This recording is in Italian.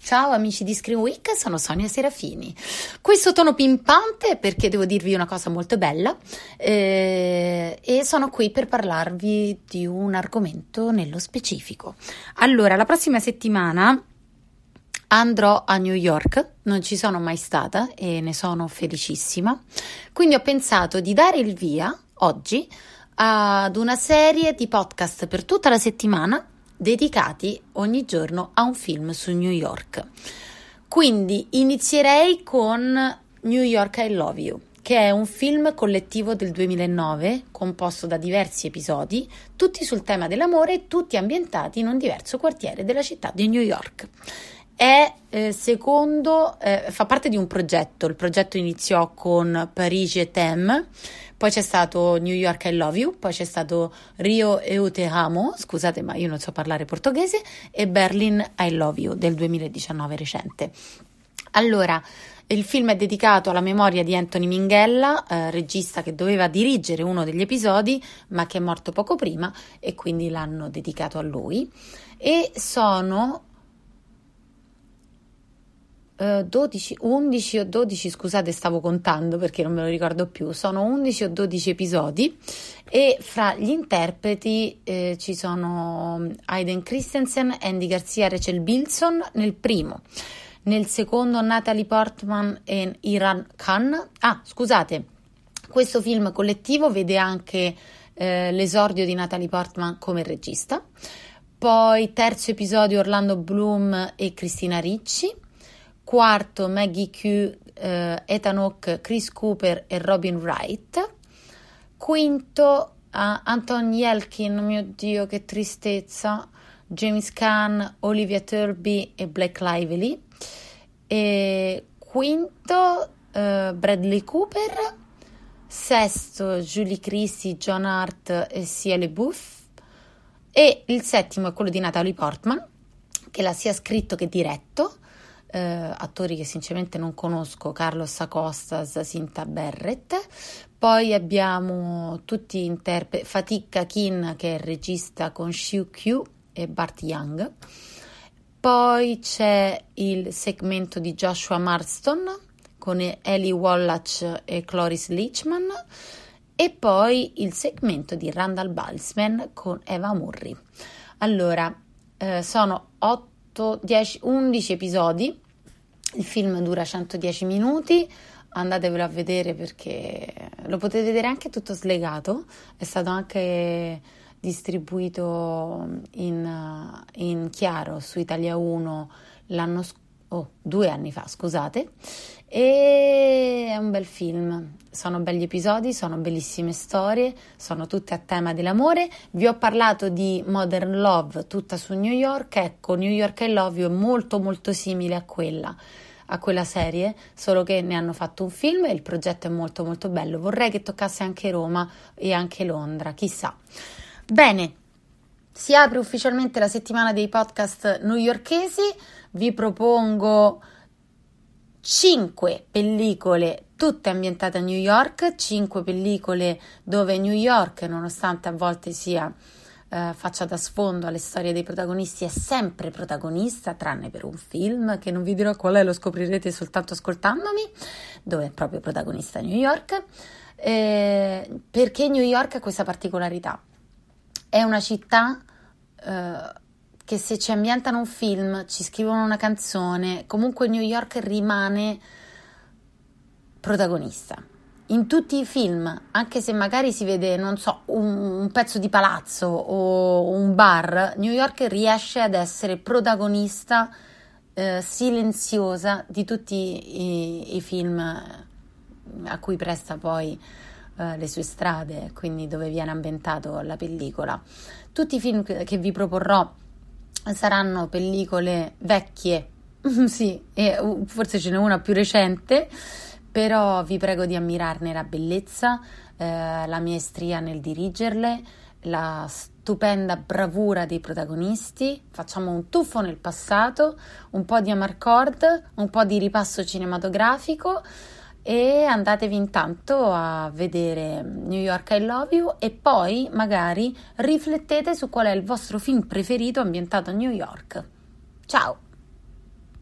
Ciao amici di Screen Week, sono Sonia Serafini. Questo tono pimpante perché devo dirvi una cosa molto bella eh, e sono qui per parlarvi di un argomento nello specifico. Allora, la prossima settimana andrò a New York, non ci sono mai stata e ne sono felicissima, quindi ho pensato di dare il via oggi ad una serie di podcast per tutta la settimana dedicati ogni giorno a un film su New York. Quindi inizierei con New York I Love You, che è un film collettivo del 2009 composto da diversi episodi, tutti sul tema dell'amore e tutti ambientati in un diverso quartiere della città di New York. È eh, secondo, eh, fa parte di un progetto, il progetto iniziò con Parigi et Thème, poi c'è stato New York I Love You, poi c'è stato Rio Eu Te Amo, scusate ma io non so parlare portoghese, e Berlin I Love You del 2019 recente. Allora, il film è dedicato alla memoria di Anthony Minghella, eh, regista che doveva dirigere uno degli episodi, ma che è morto poco prima e quindi l'hanno dedicato a lui. E sono 12, 11 o 12, scusate, stavo contando perché non me lo ricordo più. Sono 11 o 12 episodi e fra gli interpreti eh, ci sono Aiden Christensen, Andy Garcia, Rachel Bilson nel primo. Nel secondo Natalie Portman e Iran Khan. Ah, scusate, questo film collettivo vede anche eh, l'esordio di Natalie Portman come regista. Poi terzo episodio Orlando Bloom e Cristina Ricci quarto Maggie Q, eh, Ethan Hawke, Chris Cooper e Robin Wright, quinto uh, Anton Yelkin, mio Dio che tristezza, James Caan, Olivia Turby e Black Lively, e quinto uh, Bradley Cooper, sesto Julie Christie, John Hart e Sia LeBouf e il settimo è quello di Natalie Portman che l'ha sia scritto che diretto eh, attori che sinceramente non conosco, Carlos Acostas, Sinta Barrett. Poi abbiamo tutti interpreti, Fatik Kin che è il regista con Xiu Q e Bart Young. Poi c'è il segmento di Joshua Marston con Ellie Wallach e Cloris Leachman e poi il segmento di Randall Balsman con Eva Murray. Allora, eh, sono 8 8, 10, 11 episodi. Il film dura 110 minuti. Andatevelo a vedere perché lo potete vedere anche tutto slegato. È stato anche distribuito in, in chiaro su Italia 1 l'anno scorso oh, due anni fa, scusate, e è un bel film. Sono belli episodi, sono bellissime storie, sono tutte a tema dell'amore. Vi ho parlato di Modern Love, tutta su New York. Ecco, New York I Love You è molto molto simile a quella a quella serie, solo che ne hanno fatto un film e il progetto è molto molto bello. Vorrei che toccasse anche Roma e anche Londra, chissà. Bene, si apre ufficialmente la settimana dei podcast newyorkesi vi propongo 5 pellicole tutte ambientate a New York, 5 pellicole dove New York, nonostante a volte sia eh, faccia da sfondo alle storie dei protagonisti, è sempre protagonista, tranne per un film che non vi dirò qual è, lo scoprirete soltanto ascoltandomi, dove è proprio protagonista New York. Eh, perché New York ha questa particolarità? È una città eh, che se ci ambientano un film, ci scrivono una canzone, comunque New York rimane protagonista. In tutti i film, anche se magari si vede, non so, un, un pezzo di palazzo o un bar, New York riesce ad essere protagonista eh, silenziosa di tutti i, i, film a cui presta poi eh, le sue strade, quindi dove viene ambientato la pellicola. Tutti i film che vi proporrò saranno pellicole vecchie, sì, e uh, forse ce n'è una più recente, però vi prego di ammirarne la bellezza, eh, la maestria nel dirigerle, la stupenda bravura dei protagonisti. Facciamo un tuffo nel passato, un po' di Amarcord, un po' di ripasso cinematografico e andatevi intanto a vedere New York I Love You e poi magari riflettete su qual è il vostro film preferito ambientato a New York. Ciao!